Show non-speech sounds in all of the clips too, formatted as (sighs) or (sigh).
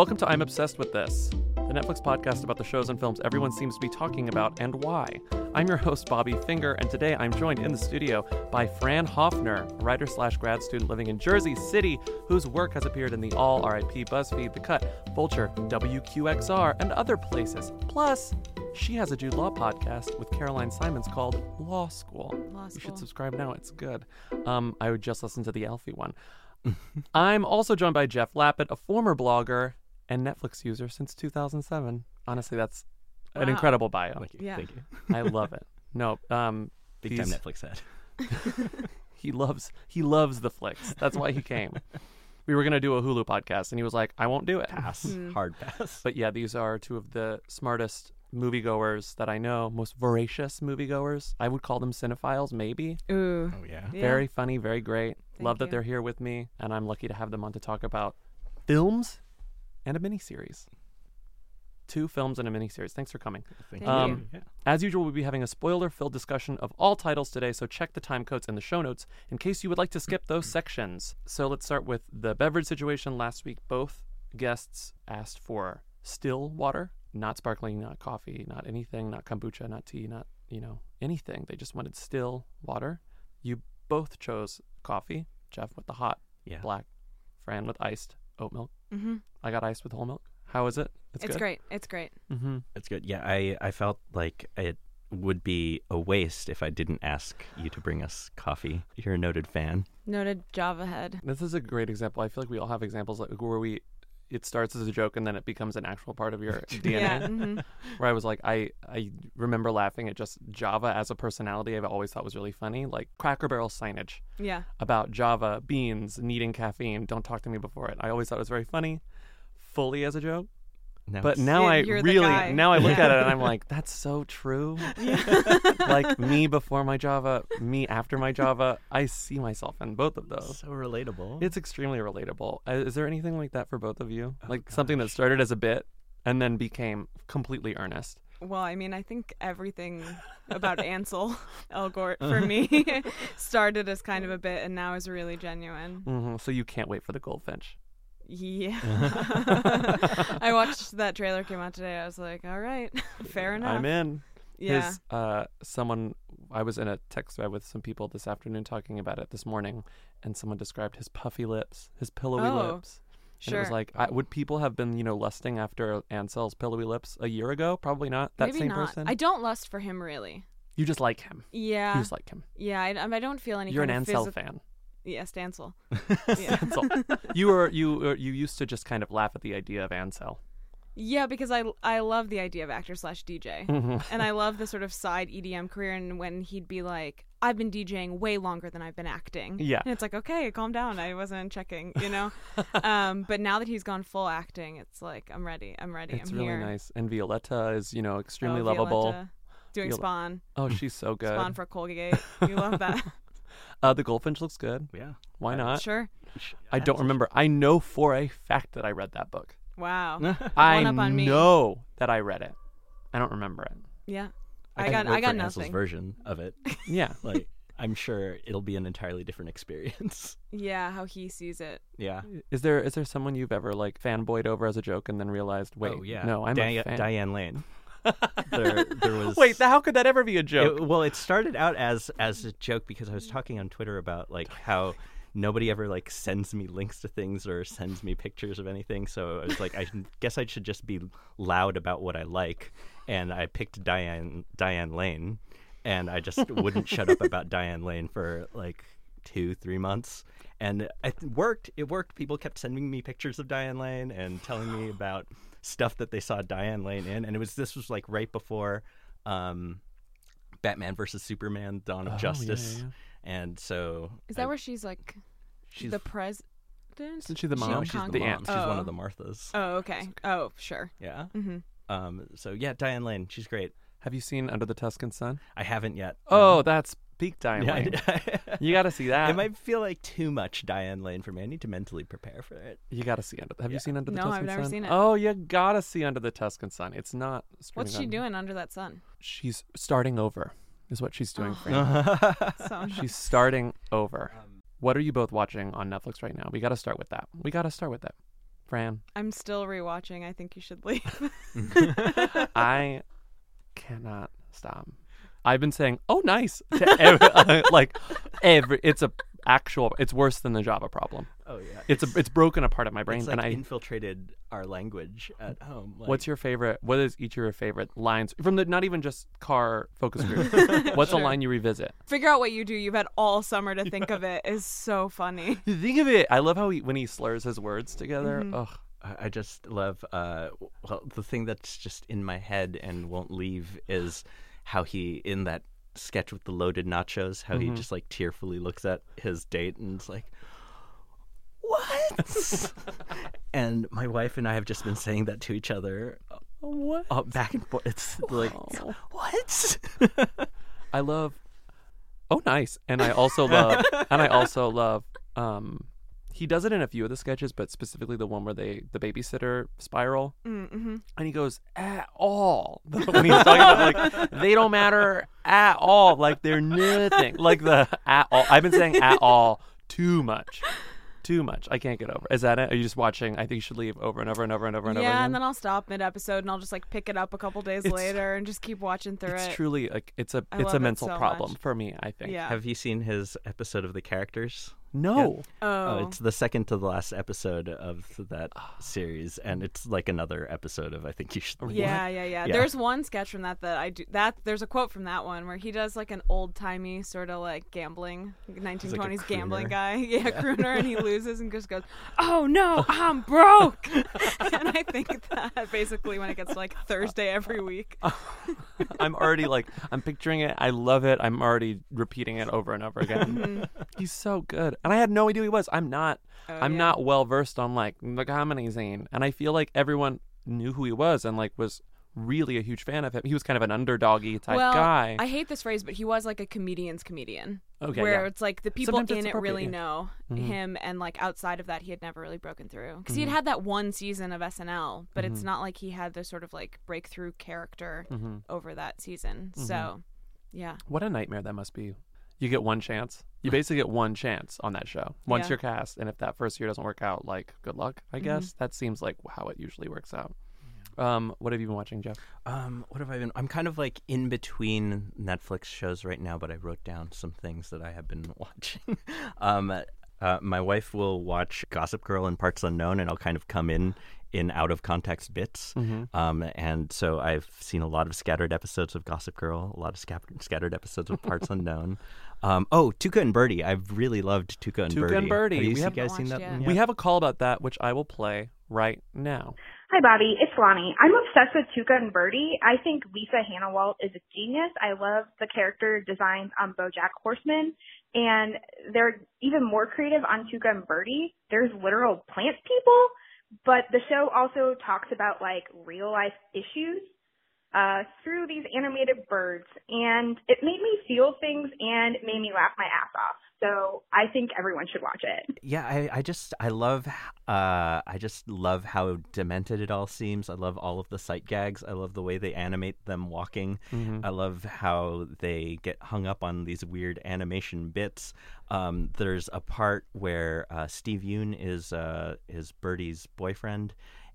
Welcome to I'm Obsessed with This, the Netflix podcast about the shows and films everyone seems to be talking about and why. I'm your host, Bobby Finger, and today I'm joined in the studio by Fran Hoepfner, a writer slash grad student living in Jersey City, whose work has appeared in the Awl RIP BuzzFeed, The Cut, Vulture, WQXR, and other places. Plus, she has a Jude Law podcast with Caroline Simons called Law School. Law You should subscribe now, it's good. Um, I would just listen to the Alfie one. (laughs) I'm also joined by Geoff Lapid, a former blogger and Netflix user since 2007. Honestly, that's an Wow. incredible bio. Thank you. Yeah. Thank you. (laughs) I love it. No, um, (laughs) Big time He's- Netflix head. (laughs) he loves he loves the flicks. That's why he came. we were gonna do a Hulu podcast, and he was like, "I won't do it." Pass. Hmm. Hard pass. But yeah, these are two of the smartest moviegoers that I know, most voracious moviegoers. I would call them cinephiles, maybe. Ooh. Oh yeah. Yeah. Very funny, very great. Thank Love that you. they're here with me, and I'm lucky to have them on to talk about films and a miniseries. Two films and a miniseries. Thanks for coming. Thank Thank you. you. Yeah. As usual, we'll be having a spoiler filled discussion of all titles today, so check the time codes in the show notes in case you would like to skip those (clears throat) sections. So let's start with the beverage situation. Last week, both guests asked for still water, not sparkling, not coffee, not anything, not kombucha, not tea, not, you know, anything. They just wanted still water. You both chose coffee, Geoff with the hot Yeah. black, Fran with iced oat milk. Mm-hmm. I got iced with whole milk. How is it? It's, good? great. It's great. Mm-hmm. It's good. Yeah. I I felt like it would be a waste if I didn't ask you to bring us coffee. You're a noted fan. Noted Java head. This is a great example. I feel like we all have examples like where we it starts as a joke and then it becomes an actual part of your (laughs) DNA. Yeah. hmm Where I was like, I I remember laughing at just Java as a personality. I've always thought was really funny, like Cracker Barrel signage Yeah. about Java beans needing caffeine. Don't talk to me before it. I always thought it was very funny, fully as a joke. Now But now Yeah, I you're the really now I look Yeah. at it and I'm (laughs) like, that's so true. like me before my Java, me after my Java. I see myself in both of those. so relatable. It's extremely relatable. Uh, Is there anything like that for both of you? Oh, like something that started as a bit and then became completely earnest. Well, I mean, I think everything about (laughs) Ansel Elgort for me (laughs) started as kind of a bit and now is really genuine. hmm So you can't wait for the goldfinch. Yeah. (laughs) (laughs) I watched that trailer came out today. I was like, all right, (laughs) fair enough. I'm in. Yeah. His, uh, someone, I was in a text thread with some people this afternoon talking about it this morning, and someone described his puffy lips, his pillowy Oh, lips. And it was like, I, would people have been, you know, lusting after Ansel's pillowy lips a year ago? Probably not. That Maybe same not. person. I don't lust for him really. you just like him. Yeah. You just like him. yeah. I, I don't feel any You're an Ansel physical. fan. Yeah, Stancel. (laughs) Yeah. Ansel. you were you were- you used to just kind of laugh at the idea of Ansel. Yeah, because I I love the idea of actor slash DJ, Mhm. (laughs) and I love the sort of side EDM career. And when he'd be like, "I've been DJing way longer than I've been acting," Yeah. and it's like, okay, calm down. I wasn't checking, you know. (laughs) um, but now that he's gone full acting, it's like I'm ready. I'm ready. It's I'm really here. nice. And Violetta is, you know, extremely Oh, lovable. Violetta Doing Viola- Spawn, Oh, she's so good. Spawn for Colgate. You love that? Uh, the Goldfinch looks good. yeah. Why not? sure. I don't remember. I know for a fact that I read that book. Wow. (laughs) I up on me. know that I read it. I don't remember it. Yeah. I, I got- wait I got for Ansel's nothing. version of it. (laughs) Yeah. Like I'm sure it'll be an entirely different experience. (laughs) Yeah. How he sees it. Yeah. Is there is there someone you've ever like fanboyed over as a joke and then realized, wait, oh yeah. no, I'm Dia- a fan. Diane Lane. (laughs) there, there was Wait, how could that ever be a joke? It- well, it started out as as a joke because I was talking on Twitter about like how nobody ever like sends me links to things or sends me pictures of anything. So I was like, I (laughs) guess I should just be loud about what I like, and I picked Diane Diane Lane, and I just (laughs) wouldn't shut up about Diane Lane for like two three months. And it worked. It worked. People kept sending me pictures of Diane Lane and telling me about stuff that they saw Diane Lane in. And it was this was like right before um, Batman versus Superman: Dawn of Oh, Justice, yeah, and so Is that I- where she's like she's the president? Isn't she the mom? no, she's the Kong. the mom. aunt. She's one Oh. of the Marthas. Oh, okay. Oh, sure. Yeah. Mm-hmm. Um. So yeah, Diane Lane. She's great. Have you seen Under the Tuscan Sun? I haven't yet. Oh, that's peak Diane yeah. Lane. (laughs) You got to see that. it might feel like too much Diane Lane for me. I need to mentally prepare for it. You got to see Under. Have you seen Under the No, Tuscan Sun? No, I've never Sun? seen it. Oh, you got to see Under the Tuscan Sun. It's not. What's she on- doing under that sun? She's starting over. Is what she's doing. Oh. Fran. (laughs) So She's starting over. Um, What are you both watching on Netflix right now? We got to start with that. We got to start with that. Fran, I'm still rewatching. I think you should leave. (laughs) I cannot stop. I've been saying, "Oh, nice," to every, (laughs) like every. It's a actual. It's worse than the Java problem. Oh yeah. It's a. It's broken apart in my brain, It's like and I. infiltrated our language at home. Like, What's your favorite? What is each of your favorite lines from the? Not even just car focus group. (laughs) What's a line you revisit? Figure out what you do. You've had all summer to think of it. Is so funny. (laughs) Think of it. I love how he when he slurs his words together. Mhm. Ugh. I I just love. Uh, well, the thing that's just in my head and won't leave is how he in that sketch with the loaded nachos, how he Mhm. just like tearfully looks at his date and is like, "What?" (laughs) and my wife and I have just been saying that to each other What? uh, back and forth. It's like, Wow. "What?" I love. Oh, nice. And I also love. and I also love. Um, he does it in a few of the sketches, but specifically the one where they the babysitter spiral, Mm-hmm. and he goes at all (laughs) when he's talking about like they don't matter at all, like they're nothing, like the at all. I've been saying at all too much. Too much. I can't get over. Is that it? Are you just watching? I think you should leave over and over and over and over and over Yeah, and then I'll stop mid episode and I'll just like pick it up a couple days It's- later and just keep watching through it's it. truly like it's a I it's love a it mental so problem much. for me. I think. Yeah. have you seen his episode of the characters? No. oh. Oh, it's the second to the last episode of that series, and it's like another episode of I think you should. Yeah, yeah, yeah, Yeah. There's one sketch from that that I do. That there's a quote from that one where he does like an old timey sort of like gambling, 1920s gambling guy, (laughs) yeah, crooner, and he (laughs) loses and just goes, "Oh no, I'm broke." (laughs) and I think that basically when it gets like Thursday every week, I'm already like I'm picturing it. I love it. I'm already repeating it over and over again. Mm-hmm. He's so good, and I had no idea who he was. I'm not. Oh, I'm yeah. not well versed on like the comedy scene, and I feel like everyone knew who he was and like was really a huge fan of him. He was kind of an underdoggy type well, guy. I hate this phrase, but he was like a comedian's comedian. Okay, where yeah. it's like the people Sometimes it's in it really appropriate, know Mhm. him, and like outside of that, he had never really broken through because he had Mhm. had that one season of SNL, but it's Mhm. not like he had the sort of like breakthrough character hmm over that season. Mhm. So, yeah, What a nightmare that must be. You get one chance. You (laughs) basically get one chance on that show. Once Yeah. you're cast, and if that first year doesn't work out, like good luck. I Mhm. guess that seems like how it usually works out. Um, what have you been watching, Geoff? Um, what have I been? I'm kind of like in between Netflix shows right now, but I wrote down some things that I have been (laughs) watching. um, uh, my wife will watch Gossip Girl and Parts Unknown, and I'll kind of come in in out of context bits. Mm-hmm. Um, and so I've seen a lot of scattered episodes of Gossip Girl, a lot of scat- scattered episodes of (laughs) Parts Unknown. Um, oh, Tuca and Birdie. I've really loved Tuca and Tuca Birdie. and Birdie. Have you We guys haven't seen that? yet. We have a call about that, which I will play right now. Hi, Bobby. It's Lonnie. I'm obsessed with Tuca and Birdie. I think Lisa Hanawalt is a genius. I love the character designs on BoJack Horseman, and they're even more creative on Tuca and Birdie. There's literal plant people, but the show also talks about like real life issues uh, through these animated birds, and it made me feel things and it made me laugh my ass off. So I think everyone should watch it. Yeah, I, I just I love uh I just love how demented it all seems. I love all of the sight gags. I love the way they animate them walking. Mm-hmm. I love how they get hung up on these weird animation bits. Um, there's a part where uh, Steve Yeun is uh, is Birdie's boyfriend,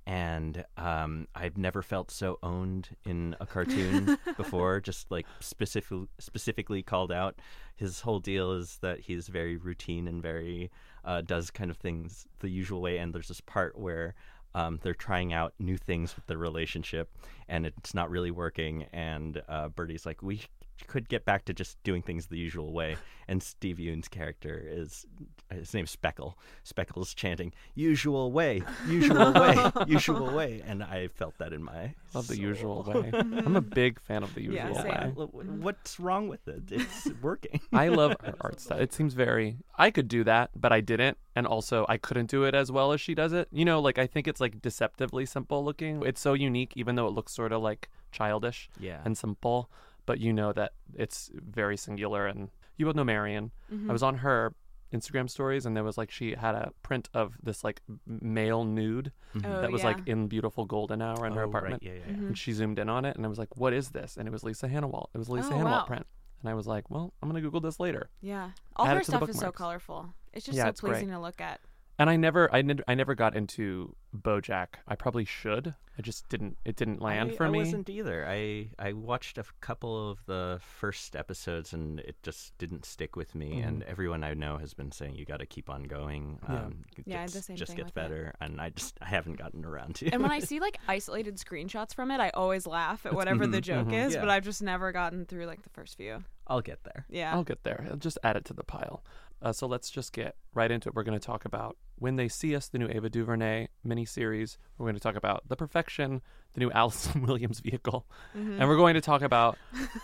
and um, I've never felt so owned in a cartoon (laughs) before. Just like specific, specifically called out. His whole deal is that he's very routine and very uh, does kind of things the usual way. And there's this part where um, they're trying out new things with their relationship, and it's not really working. And uh, Birdie's like, we could get back to just doing things the usual way. And Steve Yeun's character is his name's Speckle. Speckle's chanting "usual way, usual way, (laughs) usual way," and I felt that in my Love the usual way. I'm a big fan of the (laughs) usual Yeah, way. same. Well, wh- What's wrong with it? It's (laughs) working. I love her art style. It seems very. I could do that, but I didn't, and also I couldn't do it as well as she does it. You know, like I think it's like deceptively simple looking. It's so unique, even though it looks sort of like childish yeah. and simple. But you know that it's very singular. And you both know Marion. Mhm. I was on her Instagram stories, and there was like she had a print of this like male nude Mhm. Oh, that was yeah. like in beautiful golden hour in her Oh, right, apartment. Yeah, yeah, yeah. Mhm. And she zoomed in on it, and I was like, "What is this?" And it was Lisa Hanawalt. It was a Lisa Oh, Hanawalt wow. print. And I was like, "Well, I'm gonna Google this later." Yeah, all Add her it to the stuff is so colorful. It's just Yeah, so it's great. pleasing to look at. And I never, I, ne- I never got into BoJack. I probably should. I just didn't. It didn't land I, for I me. wasn't either. I I watched a f- couple of the first episodes and it just didn't stick with me. And everyone I know has been saying you got to keep on going. Mm-hmm. Yeah. Um, Yeah, I had the gets- same just thing gets with it. better. And I just I haven't gotten around to. It. And when I see like (laughs) isolated screenshots from it, I always laugh at whatever the joke is, Yeah. but I've just never gotten through like the first few. I'll get there. Yeah. I'll get there. I'll just add it to the pile. Uh, so let's just get right into it. We're going to talk about When They See Us, the new Ava DuVernay miniseries. We're going to talk about The Perfection, the new (laughs) Allison Williams vehicle, and we're going to talk about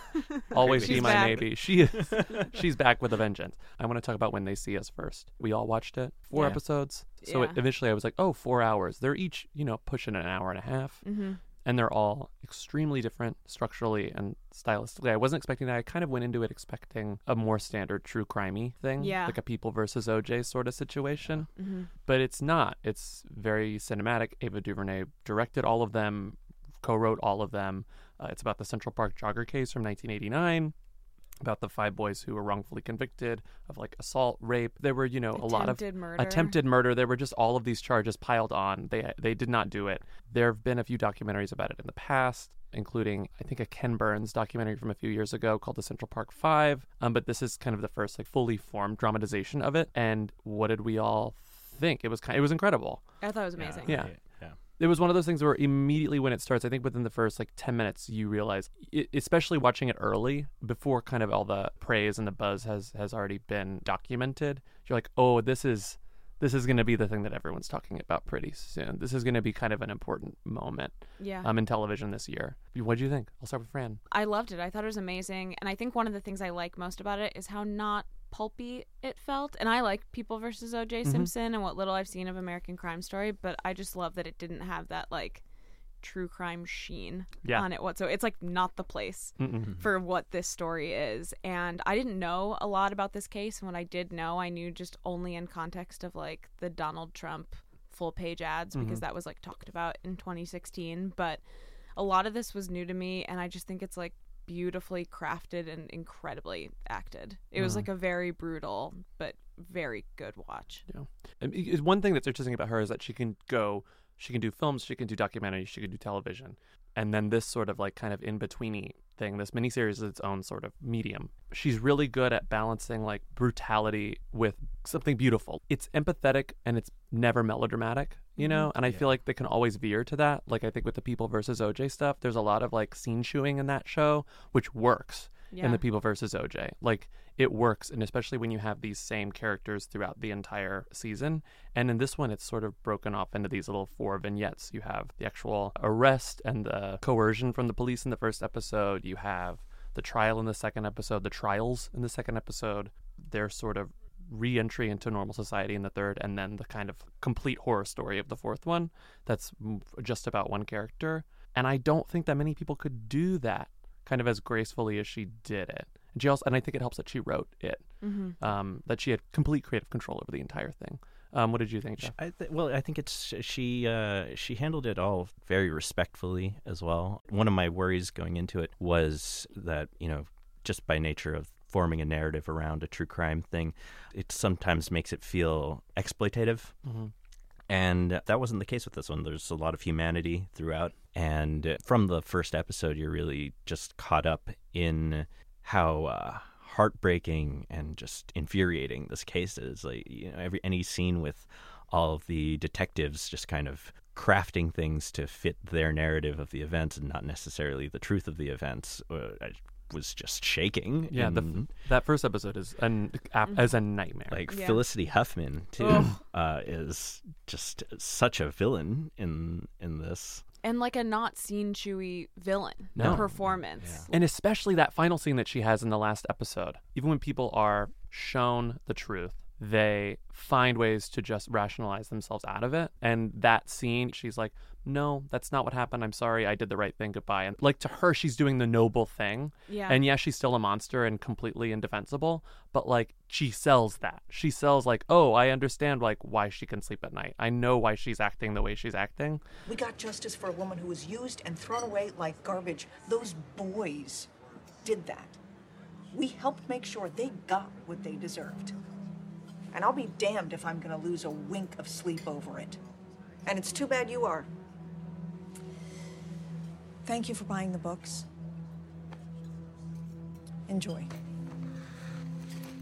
(laughs) Always Be My back. Maybe. She is. (laughs) she's back with a vengeance. I want to talk about When They See Us first. We all watched it, four Yeah. episodes. So it, Yeah. initially, I was like, oh, four hours. They're each, you know, pushing an hour and a half Mm-hmm. And they're all extremely different structurally and stylistically. I wasn't expecting that. I kind of went into it expecting a more standard true crimey thing, Yeah. like a People versus OJ sort of situation, Mm-hmm. but it's not. It's very cinematic. Ava DuVernay directed all of them, co-wrote all of them. Uh, it's about the Central Park jogger case from 1989. About the five boys who were wrongfully convicted of like assault, rape. There were, you know, a lot of Attempted murder. attempted murder. There were just all of these charges piled on. They they did not do it. There have been a few documentaries about it in the past, including I think a Ken Burns documentary from a few years ago called The Central Park Five. Um, but this is kind of the first like fully formed dramatization of it. And what did we all think? It was kind. It was incredible. I thought it was amazing. Yeah. Yeah. It was one of those things where immediately when it starts, I think within the first like 10 minutes, you realize, especially watching it early, before kind of all the praise and the buzz has, has already been documented, you're like, oh, this is. This is going to be the thing that everyone's talking about pretty soon. This is going to be kind of an important moment Yeah. um, in television this year. What do you think? I'll start with Fran. I loved it. I thought it was amazing. And I think one of the things I like most about it is how not pulpy it felt. And I like People versus OJ Mm-hmm. Simpson and what little I've seen of American Crime Story, but I just love that it didn't have that like true crime sheen Yeah. on it whatsoever. It's like not the place Mm-mm. for what this story is. And I didn't know a lot about this case. And what I did know, I knew just only in context of like the Donald Trump full page ads because that was like talked about in 2016. But a lot of this was new to me. And I just think it's like beautifully crafted and incredibly acted. It was like mm-hmm. a very brutal, but very good watch. And i- i- one thing that's interesting about her is that she can go, she can do films, she can do documentaries, she can do television. And then this sort of like kind of in betweeny thing, this miniseries is its own sort of medium. She's really good at balancing like brutality with something beautiful. It's empathetic and it's never melodramatic, you know? Mm-hmm. And I feel like they can always veer to that. Like I think with the People versus OJ stuff, there's a lot of like scene chewing in that show, which works Yeah. in the People versus OJ. Like it works, and especially when you have these same characters throughout the entire season. And in this one, it's sort of broken off into these little four vignettes. You have the actual arrest and the coercion from the police in the first episode. You have the trial in the second episode, the trials in the second episode. they're sort of re-entry into normal society in the third, and then the kind of complete horror story of the fourth one. That's just about one character. And I don't think that many people could do that kind of as gracefully as she did it. And she also, and I think it helps that she wrote it, Mm-hmm. um, that she had complete creative control over the entire thing. Um, what did you think, I th- well, I think it's she uh, she handled it all very respectfully as well. One of my worries going into it was that you know just by nature of forming a narrative around a true crime thing, it sometimes makes it feel exploitative. Mm-hmm. And that wasn't the case with this one. There's a lot of humanity throughout. And uh, from the first episode, you're really just caught up in how uh, heartbreaking and just infuriating this case is. Like, you know, every any scene with all of the detectives just kind of crafting things to fit their narrative of the events and not necessarily the truth of the events uh, I was just shaking. Yeah, the, in- that first episode is an ap- as a nightmare. like Yeah. Felicity Huffman too uh, is just such a villain in in this. And like a not seen chewy villain No. performance. and especially that final scene that she has in the last episode. Even when people are shown the truth, they find ways to just rationalize themselves out of it. And that scene, she's like, "No, that's not what happened. I'm sorry. I did the right thing. Goodbye." And like to her, she's doing the noble thing. Yeah. And yeah, she's still a monster and completely indefensible, but like she sells that. She sells like, "Oh, I understand like why she can sleep at night. I know why she's acting the way she's acting." We got justice for a woman who was used and thrown away like garbage. Those boys did that. We helped make sure they got what they deserved. And I'll be damned if I'm gonna lose a wink of sleep over it. And it's too bad you are. Thank you for buying the books. Enjoy.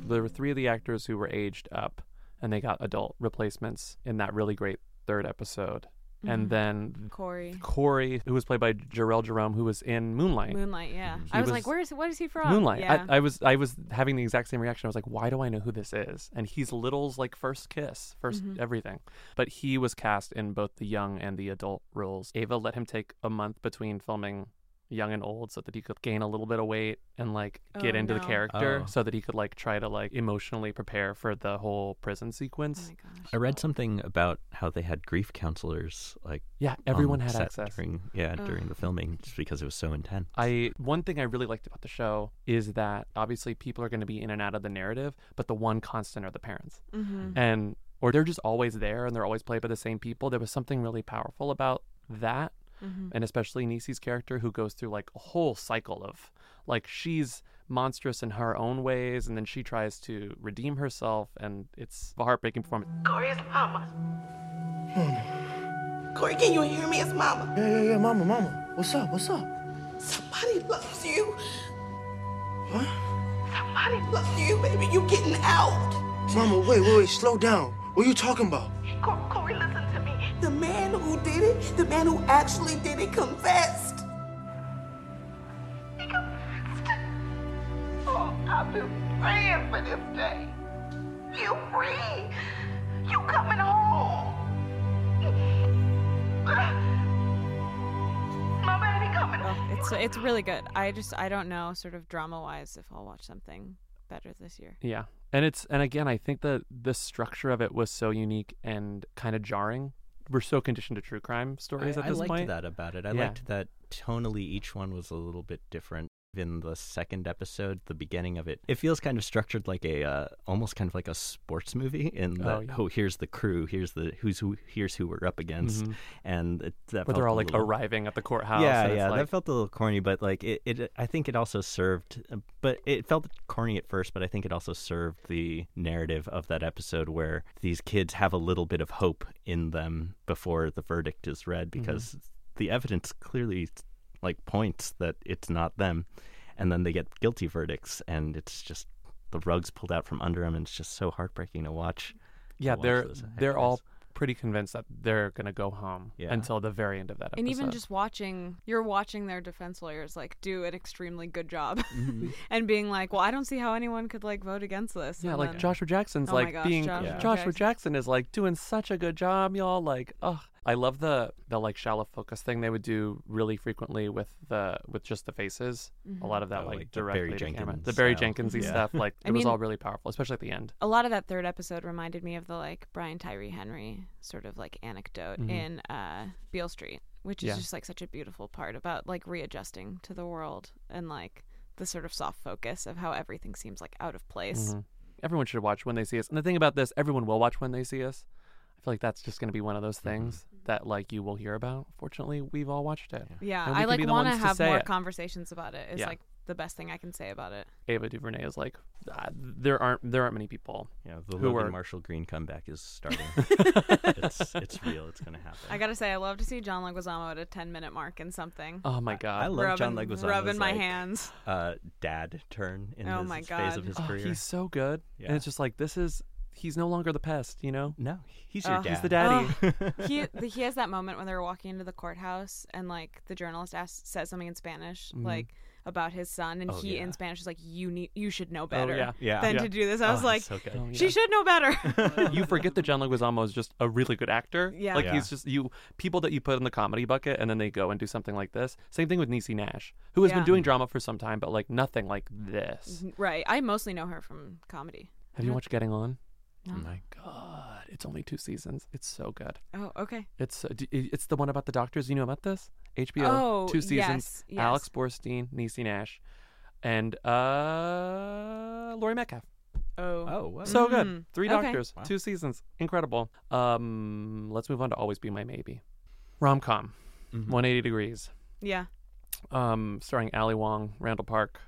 There were three of the actors who were aged up, and they got adult replacements in that really great third episode. And then Corey. Corey, who was played by Jharrel Jerome, who was in Moonlight. Moonlight, yeah. He I was, was- like, where is what is he from? Moonlight. Yeah. I, I was I was having the exact same reaction. I was like, why do I know who this is? And he's Little's like first kiss, 1st Mm-hmm. everything. But he was cast in both the young and the adult roles. Ava let him take a month between filming young and old so that he could gain a little bit of weight and like get Oh, into the character Oh. so that he could like try to like emotionally prepare for the whole prison oh sequence. my gosh. I read something about how they had grief counselors like yeah, everyone had set access. during yeah during the filming just because it was so intense. I one thing I really liked about the show is that obviously people are going to be in and out of the narrative, but the one constant are the parents, Mm-hmm. and or they're just always there and they're always played by the same people. There was something really powerful about that, Mm-hmm. and especially Niecy's character who goes through like a whole cycle of like she's monstrous in her own ways, and then she tries to redeem herself, and it's a heartbreaking performance. Corey's mama. Corey, can you hear me? It's mama. Yeah, yeah, yeah, mama, mama. What's up? What's up? Somebody loves you. What? Somebody loves you, baby. You getting out. Mama, wait, wait, wait, slow down. What are you talking about? Cor- Corey, listen to me. The man who did it, the man who actually did it, confessed. He confessed. Oh, I've been praying for this day. You free. You coming home. My baby coming home. Oh, it's it's really good. I just I don't know sort of drama wise if I'll watch something better this year. Yeah. And it's and again, I think that the structure of it was so unique and kind of jarring. We're so conditioned to true crime stories I, at this point. I liked point. that about it. I Yeah. liked that tonally each one was a little bit different. In the second episode, the beginning of it, it feels kind of structured like a uh, almost kind of like a sports movie. In that, Oh, oh, here's the crew, here's the who's who, here's who we're up against, and it, that Where they're all like little- arriving at the courthouse. Yeah, yeah, like- that felt a little corny, but like it, it, I think it also served, uh, but it felt corny at first, but I think it also served the narrative of that episode where these kids have a little bit of hope in them before the verdict is read because the evidence clearly like points that it's not them, and then they get guilty verdicts, and it's just the rugs pulled out from under them, and it's just so heartbreaking to watch. yeah, watch they're those they're all pretty convinced that they're gonna go home Yeah. until the very end of that episode. And even just watching, you're watching their defense lawyers like do an extremely good job, (laughs) Mm-hmm. (laughs) and being like, "Well, I don't see how anyone could like vote against this." yeah, and like then- Joshua Jackson's Oh like gosh, being Joshua Joshua Jackson. Jackson is like doing such a good job, y'all. Like, oh, I love the the like shallow focus thing they would do really frequently with the with just the faces. A lot of that Oh, like, like the directly Barry to camera. Jenkins the Barry style. Jenkins Yeah. stuff. Like it I was mean- all really powerful, especially at the end. a lot of that third episode reminded me of the like Brian Tyree Henry sort of like anecdote Mhm. in uh, Beale Street, which is Yeah. just like such a beautiful part about like readjusting to the world and like the sort of soft focus of how everything seems like out of place. Mhm. Everyone should watch when they see us. And the thing about this, everyone will watch when they see us. I feel like that's just going to be one of those things that like you will hear about. Fortunately, we've all watched it. Yeah, And we I can like be the want to ones to have say more it. conversations about it. it. Is Yeah. like the best thing I can say about it. Ava DuVernay is like, uh, there aren't there aren't many people. Yeah, the Who Logan were- Marshall Green comeback is starting. (laughs) it's it's real. It's gonna happen. I gotta say, I love to see John Leguizamo at a ten minute mark in something. Oh my god! I love John rubbing, Leguizamo's rubbing my like, hands. uh, dad turn in Oh his my phase God. of his Oh, career. he's so good, and it's just like this is he's no longer the pest, you know. No, he's your Oh. dad. He's the daddy. (laughs) he the, he has that moment when they're walking into the courthouse and like the journalist asks says something in Spanish like about his son and Mm-hmm. Oh, he yeah. in Spanish is like you need you should know better yeah. Yeah. than Yeah. to do this. I Oh, was like he's so good. Oh, she should know better. (laughs) (laughs) you forget that John Leguizamo is just a really good actor. Yeah. like Yeah. he's just you people that you put in the comedy bucket, and then they go and do something like this. Same thing with Niecy Nash, who has Yeah. been doing drama for some time, but like nothing like this. right. I mostly know her from comedy. Have you watched Getting On? No. Oh my god, it's only two seasons. It's so good. Oh, okay. It's uh, d- it's the one about the doctors. You know about this? HBO, Oh, two seasons. yes, yes. Alex Borstein, Niecy Nash, and uh, Laurie Metcalf. Oh. Oh, wow. So Mm, good. Three okay. doctors, two seasons. Incredible. Um, let's move on to Always Be My Maybe. Rom com, Mm-hmm. 180 degrees. Yeah. Um, starring Ali Wong, Randall Park.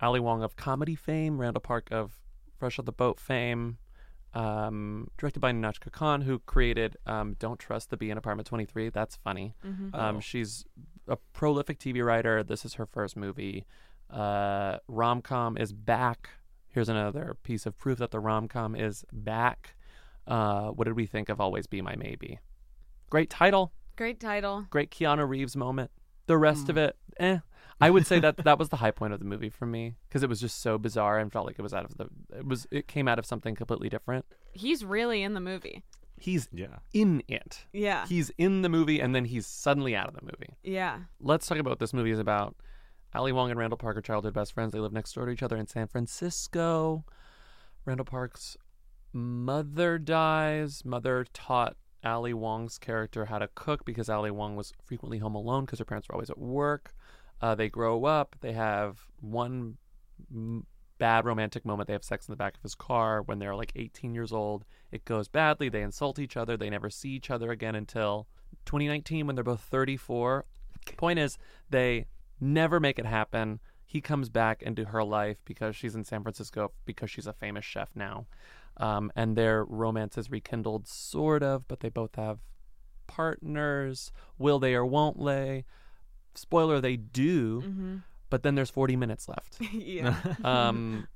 Ali Wong of comedy fame, Randall Park of Fresh Off the Boat fame. Um, directed by Nahnatchka Khan, who created um, "Don't Trust the Bee in Apartment 23." That's funny. Mm-hmm. Um, Oh. she's a prolific TV writer. This is her first movie. Uh, rom com is back. Here's another piece of proof that the rom com is back. Uh, what did we think of Always Be My Maybe? Great title, Great title. great Keanu Reeves moment. The rest of it, eh. I would say that that was the high point of the movie for me because it was just so bizarre and felt like it was out of the. It was. It came out of something completely different. He's really in the movie. He's Yeah. in it. Yeah. He's in the movie and then he's suddenly out of the movie. Yeah. let's talk about what this movie is about. Ali Wong and Randall Park are childhood best friends. They live next door to each other in San Francisco. Randall Park's mother dies. Mother taught Ali Wong's character how to cook because Ali Wong was frequently home alone because her parents were always at work. Uh, they grow up. They have one m- bad romantic moment. They have sex in the back of his car when they're like 18 years old. It goes badly. They insult each other. They never see each other again until 2019 when they're both 34. Point is, they never make it happen. He comes back into her life because she's in San Francisco because she's a famous chef now. Um, and their romance is rekindled, sort of, but they both have partners. Will they or won't they? Spoiler, they do, Mm-hmm. but then there's 40 minutes left. (laughs) yeah. (laughs) Um,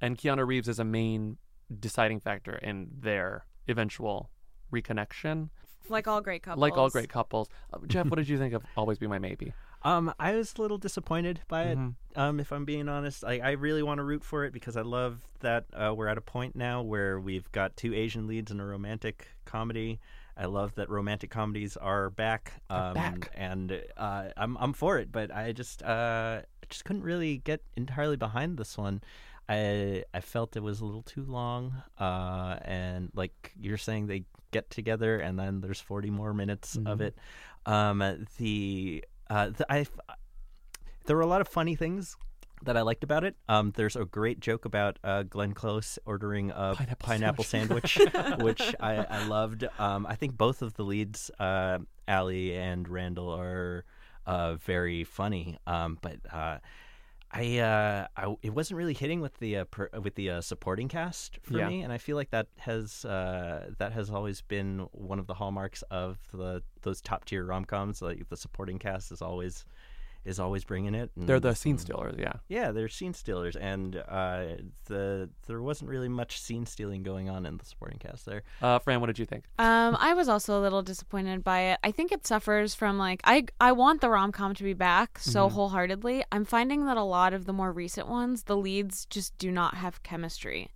and Keanu Reeves is a main deciding factor in their eventual reconnection. like all great couples. Like all great couples. Uh, Geoff, what did you think of Always Be My Maybe? (laughs) Um, I was a little disappointed by it. Mhm. Um, if I'm being honest, I, I really want to root for it because I love that uh, we're at a point now where we've got two Asian leads in a romantic comedy. I love that romantic comedies are back. Um, back. and uh, I'm I'm for it, but I just uh, I just couldn't really get entirely behind this one. I I felt it was a little too long, uh, and like you're saying, they get together and then there's 40 more minutes of Mhm. it. Um, the uh, the, I there were a lot of funny things that I liked about it. Um, there's a great joke about uh, Glenn Close ordering a Pineapple pineapple, sandwich, (laughs) which I, I loved. Um, I think both of the leads, uh, Ali and Randall, are uh, very funny. Um, but uh, I, uh, I it wasn't really hitting with the uh, per, with the uh, supporting cast for Yeah. me, and I feel like that has uh, that has always been one of the hallmarks of the those top tier rom coms. Like the supporting cast is always is always bringing it. They're the scene stealers, yeah. yeah, they're scene stealers, and uh, the there wasn't really much scene stealing going on in the supporting cast there. Uh, Fran, what did you think? Um, I was also a little disappointed by it. I think it suffers from like I I want the rom com to be back so Mhm. wholeheartedly. I'm finding that a lot of the more recent ones, the leads just do not have chemistry,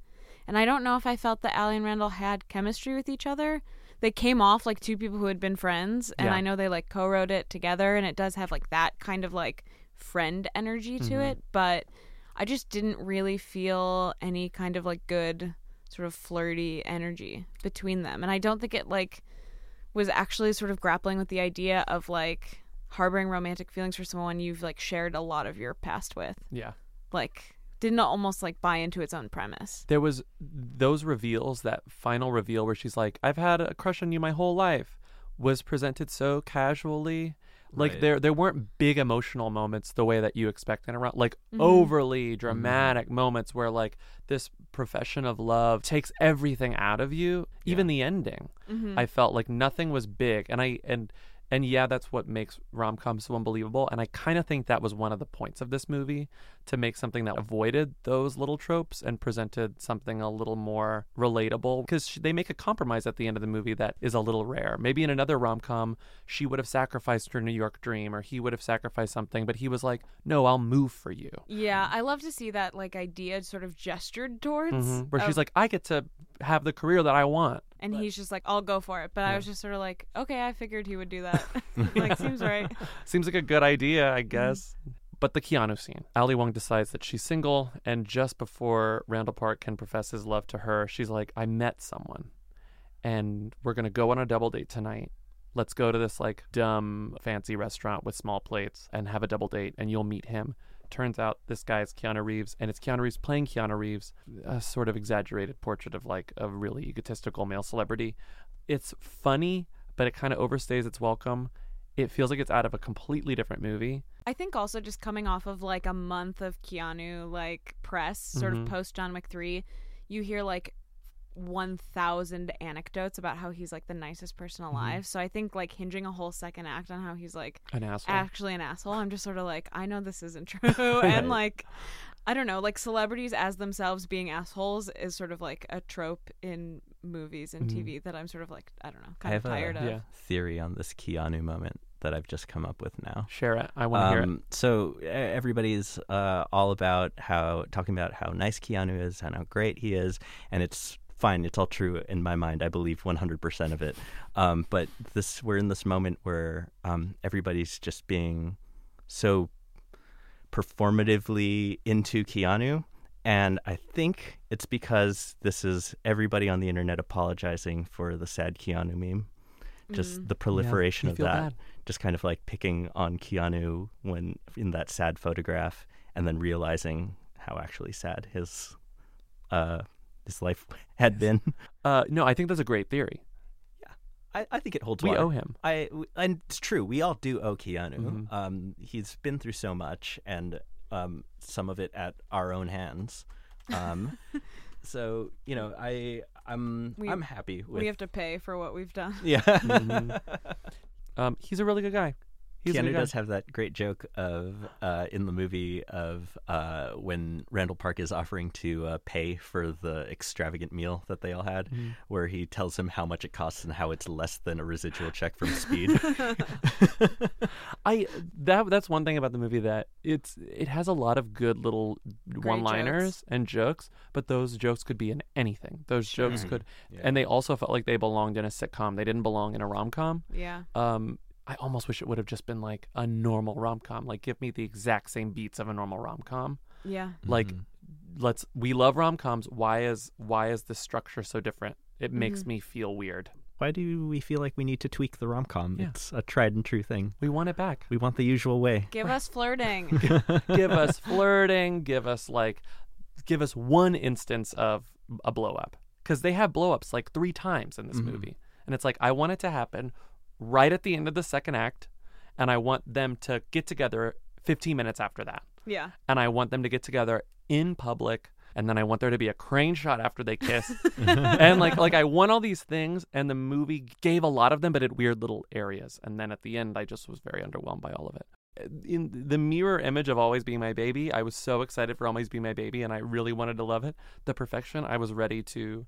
and I don't know if I felt that Ali and Randall had chemistry with each other. They came off like two people who had been friends, and Yeah. I know they like co-wrote it together, and it does have like that kind of like friend energy to Mhm. it, but I just didn't really feel any kind of like good sort of flirty energy between them. And I don't think it like was actually sort of grappling with the idea of like harboring romantic feelings for someone you've like shared a lot of your past with. Yeah. Like didn't almost like buy into its own premise. There was those reveals, that final reveal where she's like, I've had a crush on you my whole life, was presented so casually. Like Right. there there weren't big emotional moments the way that you expect in a rom like Mhm. overly dramatic moments where like this profession of love takes everything out of you. Even the ending. Mm-hmm. I felt like nothing was big and I and and yeah, that's what makes rom coms so unbelievable. And I kind of think that was one of the points of this movie to make something that avoided those little tropes and presented something a little more relatable. Because they make a compromise at the end of the movie that is a little rare. Maybe in another rom com, she would have sacrificed her New York dream or he would have sacrificed something, but he was like, no, I'll move for you. Yeah, I love to see that like idea sort of gestured towards. Mhm. Where she's like, I get to have the career that I want. And he's just like, I'll go for it. But I was just sort of like, okay, I figured he would do that. (laughs) (laughs) like, seems right. (laughs) Seems like a good idea, Mm-hmm. I guess. But the Keanu scene. Ali Wong decides that she's single, and just before Randall Park can profess his love to her, she's like, I met someone, and we're going to go on a double date tonight. Let's go to this like dumb fancy restaurant with small plates and have a double date, and you'll meet him. Turns out this guy is Keanu Reeves, and it's Keanu Reeves playing Keanu Reeves, a sort of exaggerated portrait of like a really egotistical male celebrity. It's funny, but it kind of overstays its welcome. It feels like it's out of a completely different movie. I think also just coming off of like a month of Keanu like press, sort Mhm. of post John Wick 3, you hear like 1000 anecdotes about how he's like the nicest person alive. So I think like hinging a whole second act on how he's like An asshole. actually an asshole. I'm just sort of like, I know this isn't true. (laughs) (laughs) and like, I don't know, like celebrities as themselves being assholes is sort of like a trope in movies and TV that I'm sort of like, I don't know, I kind of tired a of. Yeah. theory on this Keanu moment that I've just come up with now. Share it. I want to hear it. Um, so everybody's uh, all about how talking about how nice Keanu is and how great he is, and it's fine. It's all true in my mind. I believe 100% of it. Um, but this we're in this moment where um, everybody's just being so performatively into Keanu. And I think it's because this is everybody on the internet apologizing for the sad Keanu meme. Just the proliferation you of that bad. just kind of like picking on Keanu when in that sad photograph, and then realizing how actually sad his uh his life (laughs) had been. Uh, no, I think that's a great theory. I, I think it holds We water. owe him. I w- and it's true. We all do owe Keanu. Mhm. Um, he's been through so much, and um, some of it at our own hands. Um, (laughs) so you know, I I'm We- I'm happy with. We have to pay for what we've done. yeah. (laughs) Um, he's a really good guy. He's Keanu does have that great joke of uh, in the movie of uh, when Randall Park is offering to uh, pay for the extravagant meal that they all had, Mm-hmm. where he tells him how much it costs and how it's less than a residual check from Speed. (laughs) (laughs) I that that's one thing about the movie that it's it has a lot of good little one-liners and jokes, but those jokes could be in anything. Those jokes could, Yeah. and they also felt like they belonged in a sitcom. They didn't belong in a rom-com. Yeah. Um, I almost wish it would have just been like a normal rom-com. Like give me the exact same beats of a normal rom-com. Yeah. Like Mm-hmm. let's we love rom-coms. Why is why is the structure so different? It makes Mm-hmm. me feel weird. Why do we feel like we need to tweak the rom com? Yeah. It's a tried and true thing. We want it back. We want the usual way. Give us flirting. (laughs) give us (laughs) flirting, give us like give us one instance of a blow up cuz they have blow ups like 3 times in this Mm-hmm. movie. And it's like I want it to happen right at the end of the second act and I want them to get together 15 minutes after that. yeah. And I want them to get together in public and then I want there to be a crane shot after they kiss. (laughs) and like like I want all these things and the movie gave a lot of them but in weird little areas. And then at the end I just was very underwhelmed by all of it uh, in the mirror image of always being my baby i was so excited for always be my baby and i really wanted to love it the perfection i was ready to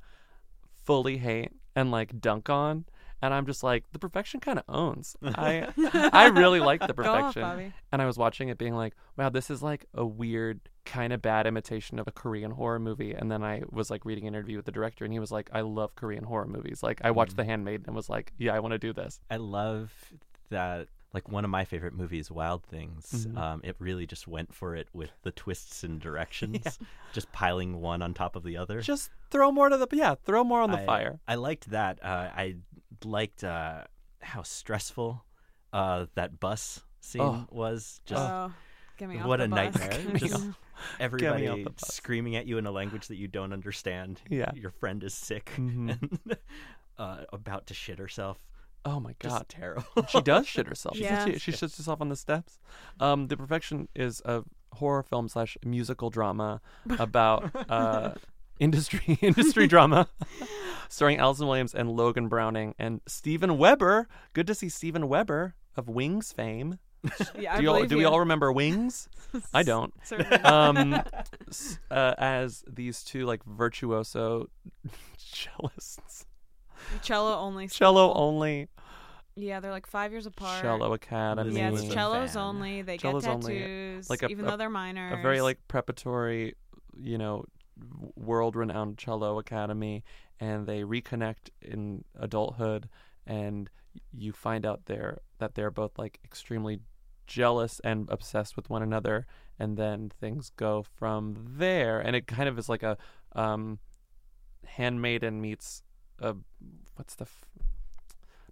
fully hate and like dunk on and i'm just like the perfection kind of owns (laughs) i i really like the (laughs) Go off, perfection and i was watching it being like wow this is like a weird kind of bad imitation of a korean horror movie and then i was like reading an interview with the director and he was like i love korean horror movies like i watched the handmaid and was like yeah i want to do this I love that. Like one of my favorite movies, Wild Things. Mm-hmm. Um, it really just went for it with the twists and directions, (laughs) just piling one on top of the other. just throw more to the yeah throw more on the I- fire I liked that. Uh, I liked uh, how stressful uh, that bus scene Oh. was. Just oh, get me off what the a bus. nightmare! (laughs) Get me Just off- everybody off the bus. screaming at you in a language that you don't understand. Yeah. your friend is sick Mhm. (laughs) and uh, about to shit herself. Oh my Just god. terrible. she does shit herself. She, Yeah. she, she shits herself on the steps. Um, the Perfection is a horror film slash musical drama about uh, (laughs) industry industry drama, starring Allison Williams and Logan Browning and Steven Weber. Good to see Steven Weber of Wings fame. (laughs) Yeah, do you all, do we all remember Wings? (laughs) I don't. Um, (laughs) uh, as these two like virtuoso cellists, cello only. cello only, Yeah, they're like five years apart. cello academy. Yeah, it's cellos fan. only. They Cellos get only. tattoos, Like a- even a- though they're minors. a very like preparatory, you know, world renowned cello academy, and they reconnect in adulthood, and you find out there that they're both like extremely jealous and obsessed with one another, and then things go from there, and it kind of is like a um, handmaiden meets a what's the f-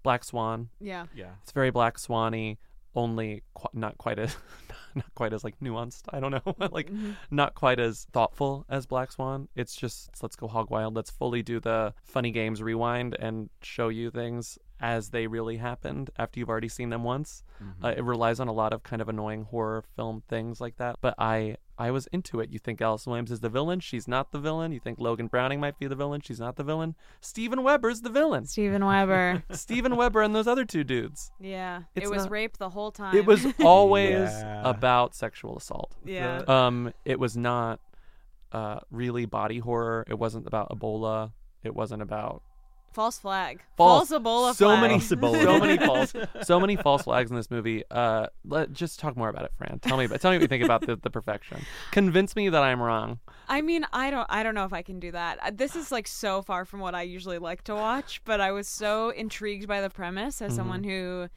Black Swan. Yeah. yeah. It's very Black Swanny, only qu- not quite as (laughs) not quite as like nuanced. I don't know, (laughs) like not quite as thoughtful as Black Swan. It's just let's go hog wild. Let's fully do the funny games rewind and show you things as they really happened after you've already seen them once. Uh, it relies on a lot of kind of annoying horror film things like that, but I I was into it. You think Allison Williams is the villain? She's not the villain. You think Logan Browning might be the villain? She's not the villain. Steven Weber's the villain. Steven Weber. (laughs) Steven Weber and those other two dudes. yeah. It's it was not- rape the whole time. It was (laughs) always Yeah. about sexual assault. Yeah. Um, it was not uh, really body horror. It wasn't about Ebola. It wasn't about False flag. false, Ebola so flag. many, Ebola. so many (laughs) false, so many false flags in this movie. Uh, let just talk more about it, Fran. Tell me, about, tell me what you think about the, the perfection. Convince me that I'm wrong. I mean, I don't I don't know if I can do that. Uh, This is like so far from what I usually like to watch, but I was so intrigued by the premise as someone Mm-hmm. who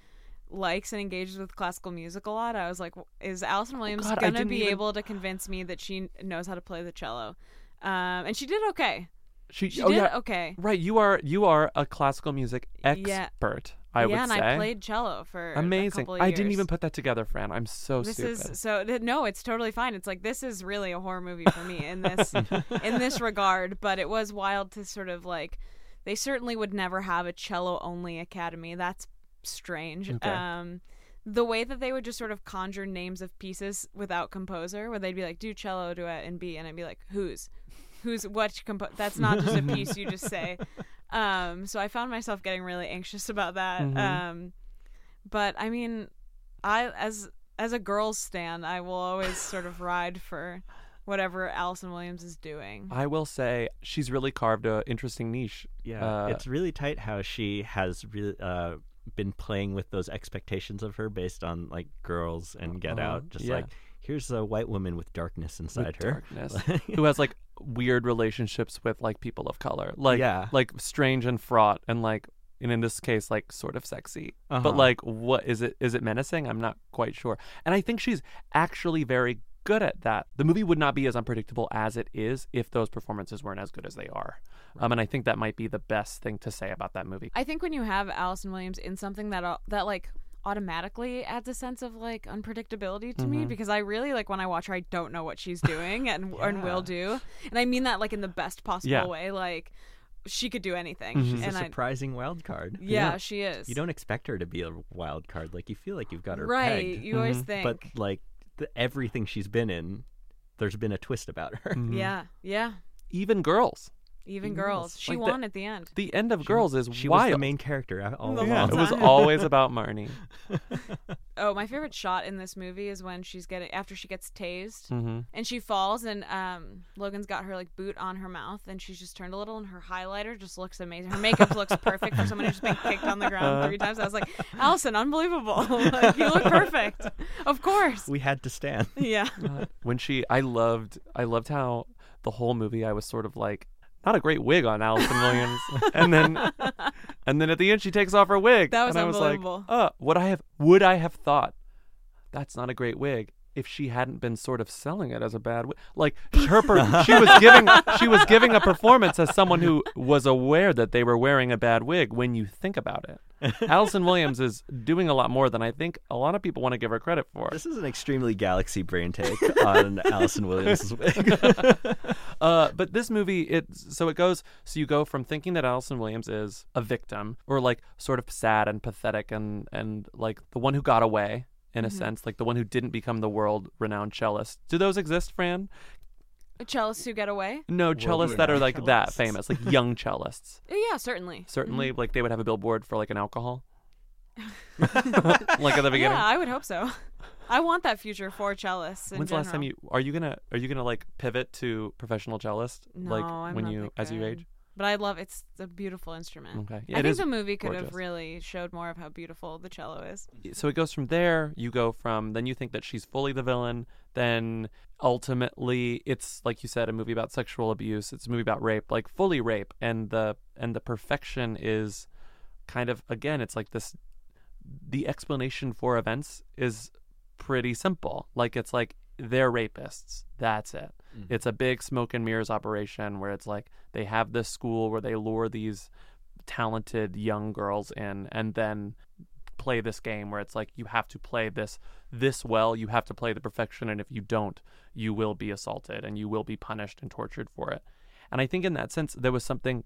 likes and engages with classical music a lot. I was like, is Allison Williams Oh, God, going to be even- able to convince me that she knows how to play the cello? Um, and she did okay. She, She oh, did yeah, okay. right. You are you are a classical music expert. I yeah, would and say. I played cello for a Amazing. I didn't even put that together, Fran. I'm so this stupid. is so no it's totally fine it's like this is really a horror movie for me (laughs) in this in this (laughs) regard but it was wild to sort of like they certainly would never have a cello only academy that's strange Okay. um the way that they would just sort of conjure names of pieces without composer where they'd be like do cello duet and b and i'd be like whose who's what compo- that's not just a piece you just say (laughs) um so i found myself getting really anxious about that Mhm. um but i mean i as as a girls stand i will always sort of ride for whatever allison williams is doing I will say she's really carved a interesting niche. Yeah, Uh, it's really tight how she has really uh, been playing with those expectations of her based on like girls and Get Uh-huh, Out. Just yeah. like here's a white woman with darkness inside with her. darkness, (laughs) who has like weird relationships with like people of color, like Yeah. like strange and fraught, and like and in this case like sort of sexy. Uh-huh. But like, what is it? Is it menacing? I'm not quite sure. And I think she's actually very good at that. The movie would not be as unpredictable as it is if those performances weren't as good as they are. Um, and I think that might be the best thing to say about that movie. i think when you have allison williams in something that uh, that like automatically adds a sense of like unpredictability to me because i really like when i watch her i don't know what she's (laughs) doing and and will do and i mean that like in the best possible Yeah. way like she could do anything Mm-hmm. She's and a I, surprising wild card. yeah, she is You don't expect her to be a wild card. Like you feel like you've got her right pegged. you always think But like the, everything she's been in, there's been a twist about her. Mhm. yeah yeah Even girls. Even Even girls. girls. she Like the- won at the end. The end of Girls is She was the main character all The along. yeah, whole it was time. always about Marnie. (laughs) oh my favorite shot in this movie is when she's getting after she gets tased hmm and she falls and um logan's got her like boot on her mouth and she's just turned a little and her highlighter just looks amazing. Her makeup looks perfect for someone who's been kicked on the ground three times. I was like allison unbelievable. (laughs) Like, you look perfect. Of course. We had to stand. yeah. (laughs) When she i loved i loved how the whole movie i was sort of like not a great wig on Allison (laughs) Williams, and then and then at the end she takes off her wig. That was and I was like, uh, would I have would I have thought that's not a great wig if she hadn't been sort of selling it as a bad wig? Like (laughs) her, per- she was giving she was giving a performance as someone who was aware that they were wearing a bad wig. When you think about it, (laughs) Allison Williams is doing a lot more than I think a lot of people want to give her credit for. This is an extremely galaxy brain take on (laughs) Allison Williams' wig. Uh, but this movie, it so it goes. So you go from thinking that Allison Williams is a victim, or like sort of sad and pathetic, and and like the one who got away in a mm-hmm. sense, like the one who didn't become the world-renowned cellist. Do those exist, Fran? cellists who get away No, cellists that are World-renowned like that famous, like (laughs) young cellists. Uh, yeah certainly Certainly, mm-hmm. like they would have a billboard for like an alcohol, (laughs) like at the beginning. yeah i would hope so i want that future for cellists in When's the last time you are you gonna are you gonna like pivot to professional cellist no, like I'm when not you that as you age? But i love it's a beautiful instrument. Okay, i it think is the movie could have really showed more of how beautiful the cello is. So it goes from there you go from then you think that she's fully the villain then ultimately it's like you said a movie about sexual abuse it's a movie about rape like fully rape and the and the perfection is kind of again it's like this the explanation for events is pretty simple. Like it's like they're rapists. That's it. Mm-hmm. It's a big smoke and mirrors operation where it's like they have this school where they lure these talented young girls in and then play this game where it's like you have to play this this well you have to play the perfection and if you don't you will be assaulted and you will be punished and tortured for it. And i think in that sense there was something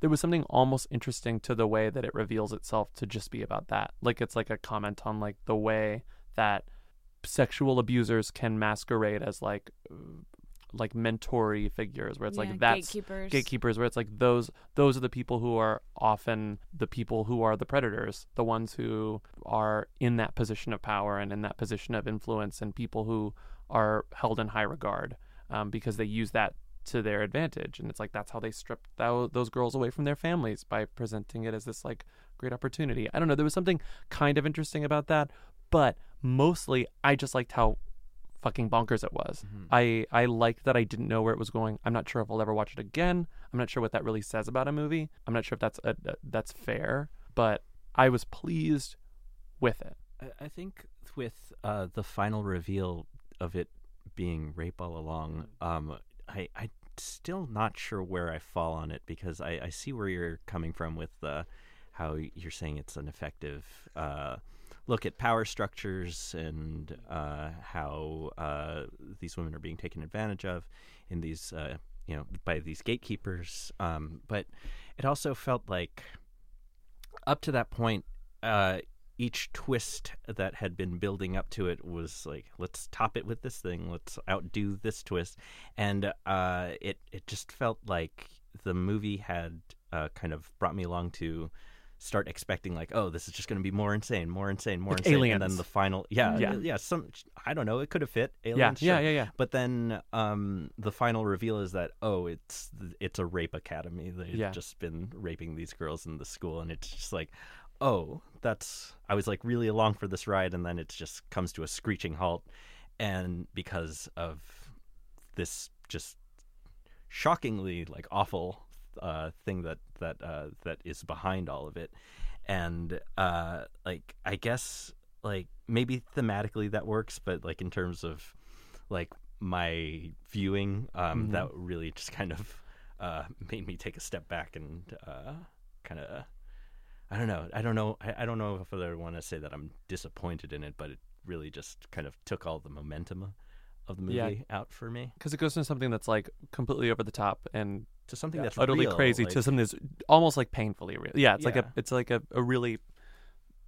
there was something almost interesting to the way that it reveals itself to just be about that. Like it's like a comment on like the way that sexual abusers can masquerade as like like mentory figures where it's Yeah, like that's gatekeepers. gatekeepers where it's like those those are the people who are often the people who are the predators the ones who are in that position of power and in that position of influence and people who are held in high regard um, because they use that to their advantage and it's like that's how they strip tho- those girls away from their families by presenting it as this like great opportunity i don't know there was something kind of interesting about that but mostly i just liked how fucking bonkers it was. I I liked that I didn't know where it was going. I'm not sure if I'll ever watch it again. I'm not sure what that really says about a movie. I'm not sure if that's a, a- that's fair, but I was pleased with it. I, I think with uh, the final reveal of it being rape all along, um, I I still not sure where I fall on it because I, I see where you're coming from with uh, how you're saying it's an effective uh, look at power structures and uh, how uh, these women are being taken advantage of in these uh, you know by these gatekeepers. Um, but it also felt like up to that point, uh, each twist that had been building up to it was like, let's top it with this thing, let's outdo this twist, and uh, it it just felt like the movie had uh, kind of brought me along to start expecting like, oh, this is just going to be more insane, more insane, more Like insane, and then the final, yeah, Yeah. yeah, some I don't know, it could have fit Yeah, aliens, yeah, sure. yeah, yeah. But then um, the final reveal is that oh, it's it's a rape academy. They've Yeah. just been raping these girls in the school, and it's just like, oh, that's. I was like really along for this ride, and then it just comes to a screeching halt, and because of this just shockingly like awful uh, thing that that uh, that is behind all of it, and uh, like I guess like maybe thematically that works, but like in terms of like my viewing, um, Mhm. that really just kind of uh, made me take a step back and uh, kind of I don't know I don't know I, I don't know if I want to say that I'm disappointed in it, but it really just kind of took all the momentum of the movie Yeah. out for me Because it goes into something that's like completely over the top and to something that's utterly real, crazy like- to something that's almost like painfully real. Yeah, it's like a it's like a, a really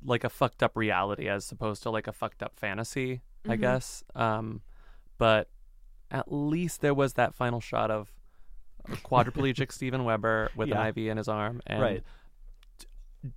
like a fucked up reality as opposed to like a fucked up fantasy, I Mhm. guess. Um, but at least there was that final shot of a quadriplegic (laughs) Steven Weber with Yeah. an IV in his arm and Right. t-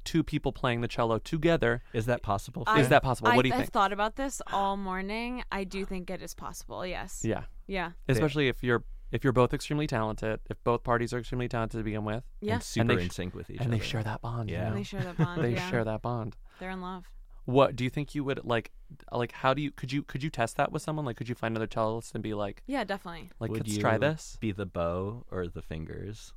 two people playing the cello together. Is that possible? I- Is that possible? I, what do you I've think? thought about this all morning. I do think it is possible. Yes. yeah, Yeah. especially if you're if you're both extremely talented, if both parties are extremely talented to begin with, Yeah. and super And they in sync with each other. and other. they share that bond. you Yeah. know? They share that (laughs) bond. they yeah. share that bond. They're in love. What do you think you would like? Like, how do you could you could you test that with someone? Like, could you find another cellist and be like, Yeah, definitely. like, Would let's you try this? Be the bow or the fingers?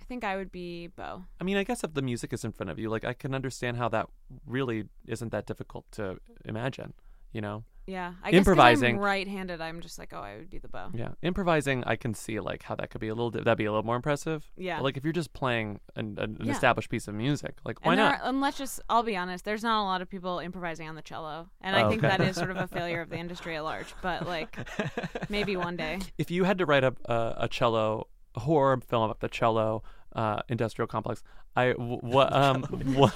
I think I would be Bo. I mean, I guess if the music is in front of you, like, I can understand how that really isn't that difficult to imagine. You know? Yeah. I guess 'cause Improvising. I'm right-handed. I'm just like, oh, I would be the bow. Yeah, improvising. I can see like how that could be a little. That'd be a little more impressive. Yeah. But, like if you're just playing an, an Yeah. established piece of music, like why and not? Are, and let's just, I'll be honest, there's not a lot of people improvising on the cello. And I Oh, think okay. that is sort of a failure of the industry at large. But, like, (laughs) maybe one day. if you had to write a a, a cello a horror film about the cello uh, industrial complex, I what (laughs) um what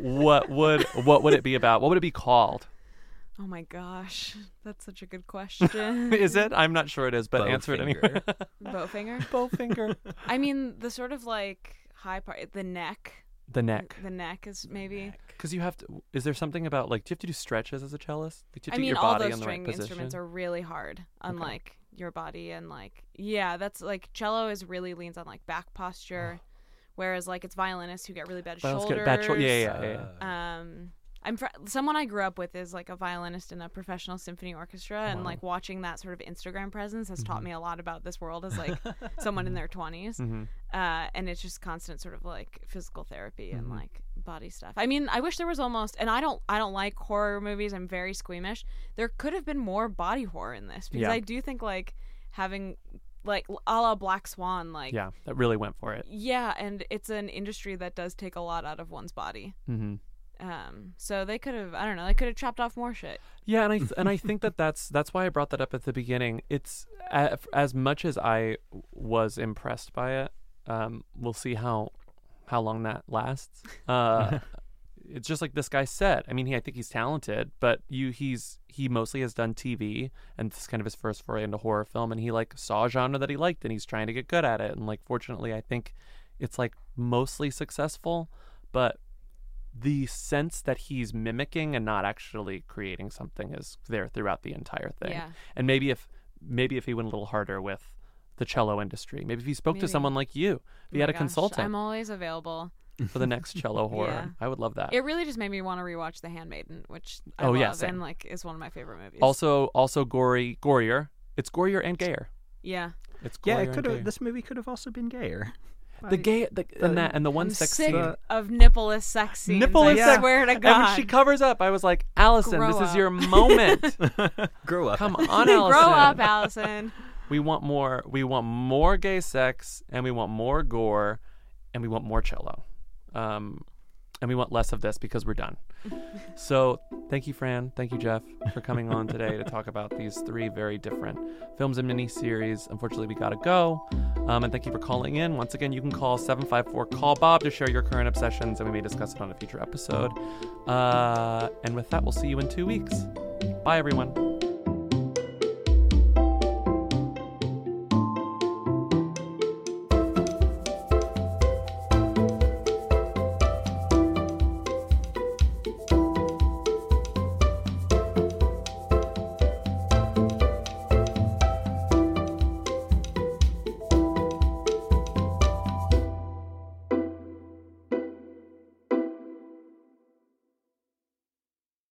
what would what would it be about? What would it be called? (laughs) Oh my gosh. (laughs) That's such a good (laughs) question. is it? I'm not sure it is, but answer it anyway. Bowfinger? Bowfinger. I mean, the sort of like high part, the neck. The neck. The neck is maybe. Because you have to. Is there something about like? Do you have to do stretches as a cellist? Like, do you have I mean, get your all those in the right string instruments are really hard, unlike your body. And like, yeah, that's like cello is really leans on like back posture, (sighs) whereas like it's violinists who get really bad Violins shoulders. get bad shou- yeah, yeah, yeah, yeah. Um, I'm fr- someone I grew up with is like a violinist in a professional symphony orchestra, and like watching that sort of Instagram presence has Mm-hmm. taught me a lot about this world as like someone in their 20s. hmm Uh, and it's just constant sort of like physical therapy and Mhm. like body stuff. I mean, I wish there was almost, and I don't, I don't like horror movies. I'm very squeamish. There could have been more body horror in this because Yeah. I do think like having like a la Black Swan, like Yeah, that really went for it. yeah, and it's an industry that does take a lot out of one's body. hmm Um, so they could have, I don't know, they could have chopped off more shit. Yeah, and I th- and I think that (laughs) that's that's why I brought that up at the beginning. It's a- as much as I was impressed by it. Um, we'll see how how long that lasts. (laughs) Uh, (laughs) it's just like this guy said. I mean, he I think he's talented, but you he's he mostly has done TV, and this is kind of his first foray into horror film, and he like saw a genre that he liked, and he's trying to get good at it, and like fortunately, I think it's like mostly successful, but the sense that he's mimicking and not actually creating something is there throughout the entire thing. Yeah. And maybe if maybe if he went a little harder with the cello industry, maybe if he spoke to someone like you, if he Oh had a gosh, consultant I'm always available. for the next cello horror, (laughs) Yeah. I would love that. It really just made me want to rewatch The Handmaiden, which I Oh, love yeah, same. and like is one of my favorite movies. also, also gory, gorier. It's gorier and gayer. yeah, It's Yeah, it could have. This movie could have also been gayer. The gay, the, and that, and the one I'm sex sick scene. of nippleless sex scenes. Nippleless I sex- swear to And when she covers up, I was like, Allison, Grow this is up. your moment. (laughs) Grow up. Come (laughs) on, Allison. Grow up, Allison. We want more. We want more gay sex, and we want more gore, and we want more cello, um, and we want less of this because we're done. (laughs) so, thank you, Fran. Thank you, Geoff, for coming on today to talk about these three very different films and miniseries. Unfortunately, we gotta go. Um, and thank you for calling in. Once again, you can call 754 Call Bob to share your current obsessions, and we may discuss it on a future episode. Uh, and with that, we'll see you in two weeks. Bye, everyone.